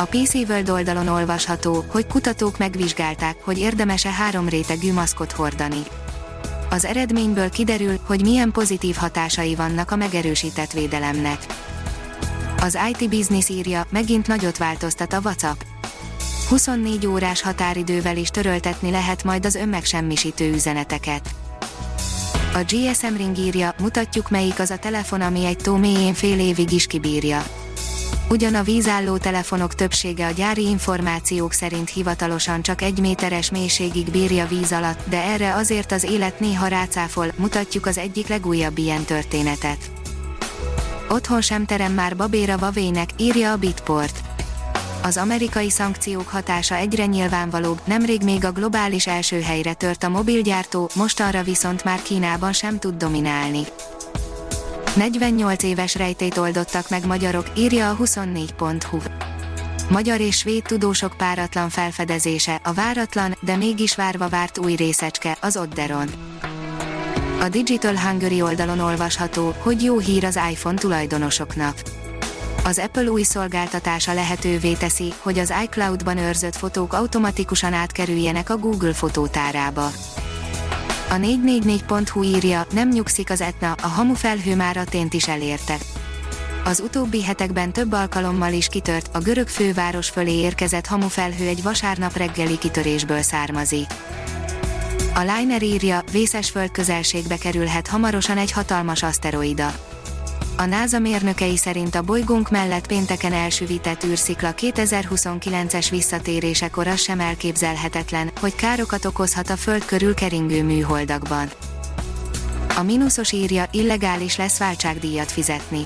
A PC World oldalon olvasható, hogy kutatók megvizsgálták, hogy érdemese három rétegű maszkot hordani. Az eredményből kiderül, hogy milyen pozitív hatásai vannak a megerősített védelemnek. Az IT Business írja, megint nagyot változtat a WhatsApp. 24 órás határidővel is töröltetni lehet majd az önmegsemmisítő üzeneteket. A GSM Ring írja, mutatjuk melyik az a telefon, ami egy tó mélyén fél évig is kibírja. Ugyan a vízálló telefonok többsége a gyári információk szerint hivatalosan csak egy méteres mélységig bírja víz alatt, de erre azért az élet néha rácáfol, mutatjuk az egyik legújabb ilyen történetet. Otthon sem terem már babéra vavének, írja a Bitport. Az amerikai szankciók hatása egyre nyilvánvalóbb, nemrég még a globális első helyre tört a mobilgyártó, mostanra viszont már Kínában sem tud dominálni. 48 éves rejtét oldottak meg magyarok, írja a 24.hu. Magyar és svéd tudósok páratlan felfedezése, a váratlan, de mégis várva várt új részecske, az Odderon. A Digital Hungary oldalon olvasható, hogy jó hír az iPhone tulajdonosoknak. Az Apple új szolgáltatása lehetővé teszi, hogy az iCloud-ban őrzött fotók automatikusan átkerüljenek a Google fotótárába. A 444.hu írja, nem nyugszik az Etna, a hamufelhő már a tént is elérte. Az utóbbi hetekben több alkalommal is kitört, a görög főváros fölé érkezett hamufelhő egy vasárnap reggeli kitörésből származik. A Liner írja, vészes földközelségbe kerülhet hamarosan egy hatalmas aszteroida. A NASA mérnökei szerint a bolygónk mellett pénteken elsüvített űrszikla 2029-es visszatérésekor az sem elképzelhetetlen, hogy károkat okozhat a Föld körül keringő műholdakban. A mínuszos írja, illegális lesz váltságdíjat fizetni.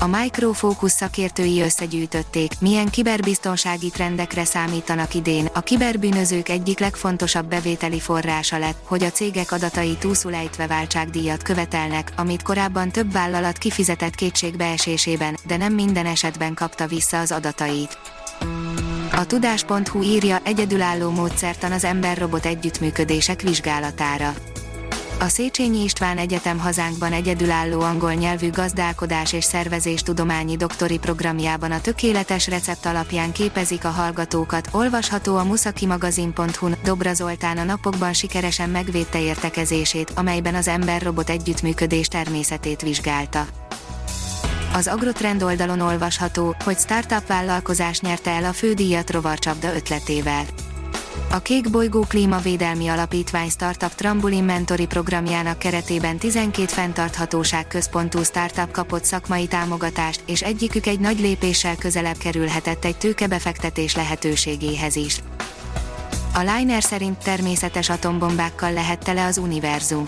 A Micro Focus szakértői összegyűjtötték, milyen kiberbiztonsági trendekre számítanak idén. A kiberbűnözők egyik legfontosabb bevételi forrása lett, hogy a cégek adatai túlszulejtve váltságdíjat követelnek, amit korábban több vállalat kifizetett kétségbeesésében, de nem minden esetben kapta vissza az adatait. A tudás.hu írja egyedülálló módszertan az ember-robot együttműködések vizsgálatára a Széchenyi István Egyetem hazánkban egyedülálló angol nyelvű gazdálkodás és szervezés tudományi doktori programjában a tökéletes recept alapján képezik a hallgatókat, olvasható a muszakimagazin.hu-n, Dobra Zoltán a napokban sikeresen megvédte értekezését, amelyben az ember-robot együttműködés természetét vizsgálta. Az Agrotrend oldalon olvasható, hogy startup vállalkozás nyerte el a fődíjat rovarcsapda ötletével. A Kék Bolygó Klímavédelmi Alapítvány Startup Trambolin Mentori programjának keretében 12 fenntarthatóság központú startup kapott szakmai támogatást, és egyikük egy nagy lépéssel közelebb kerülhetett egy tőkebefektetés lehetőségéhez is. A Liner szerint természetes atombombákkal lehet tele az univerzum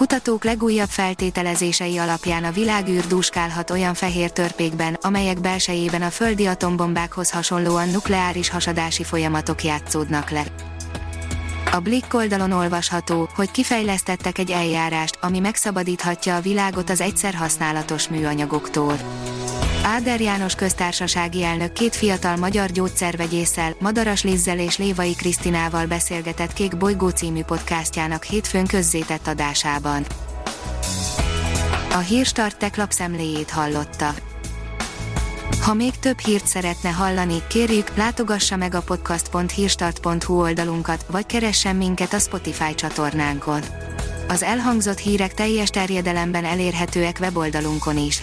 Kutatók legújabb feltételezései alapján a világűr dúskálhat olyan fehér törpékben, amelyek belsejében a földi atombombákhoz hasonlóan nukleáris hasadási folyamatok játszódnak le. A Blick oldalon olvasható, hogy kifejlesztettek egy eljárást, ami megszabadíthatja a világot az egyszer használatos műanyagoktól. Áder János köztársasági elnök két fiatal magyar gyógyszervegyésszel, Madaras Lizzel és Lévai Krisztinával beszélgetett Kék Bolygó című podcastjának hétfőn közzétett adásában. A Hírstart tech lapszemléjét hallotta. Ha még több hírt szeretne hallani, kérjük, látogassa meg a podcast.hírstart.hu oldalunkat, vagy keressen minket a Spotify csatornánkon. Az elhangzott hírek teljes terjedelemben elérhetőek weboldalunkon is.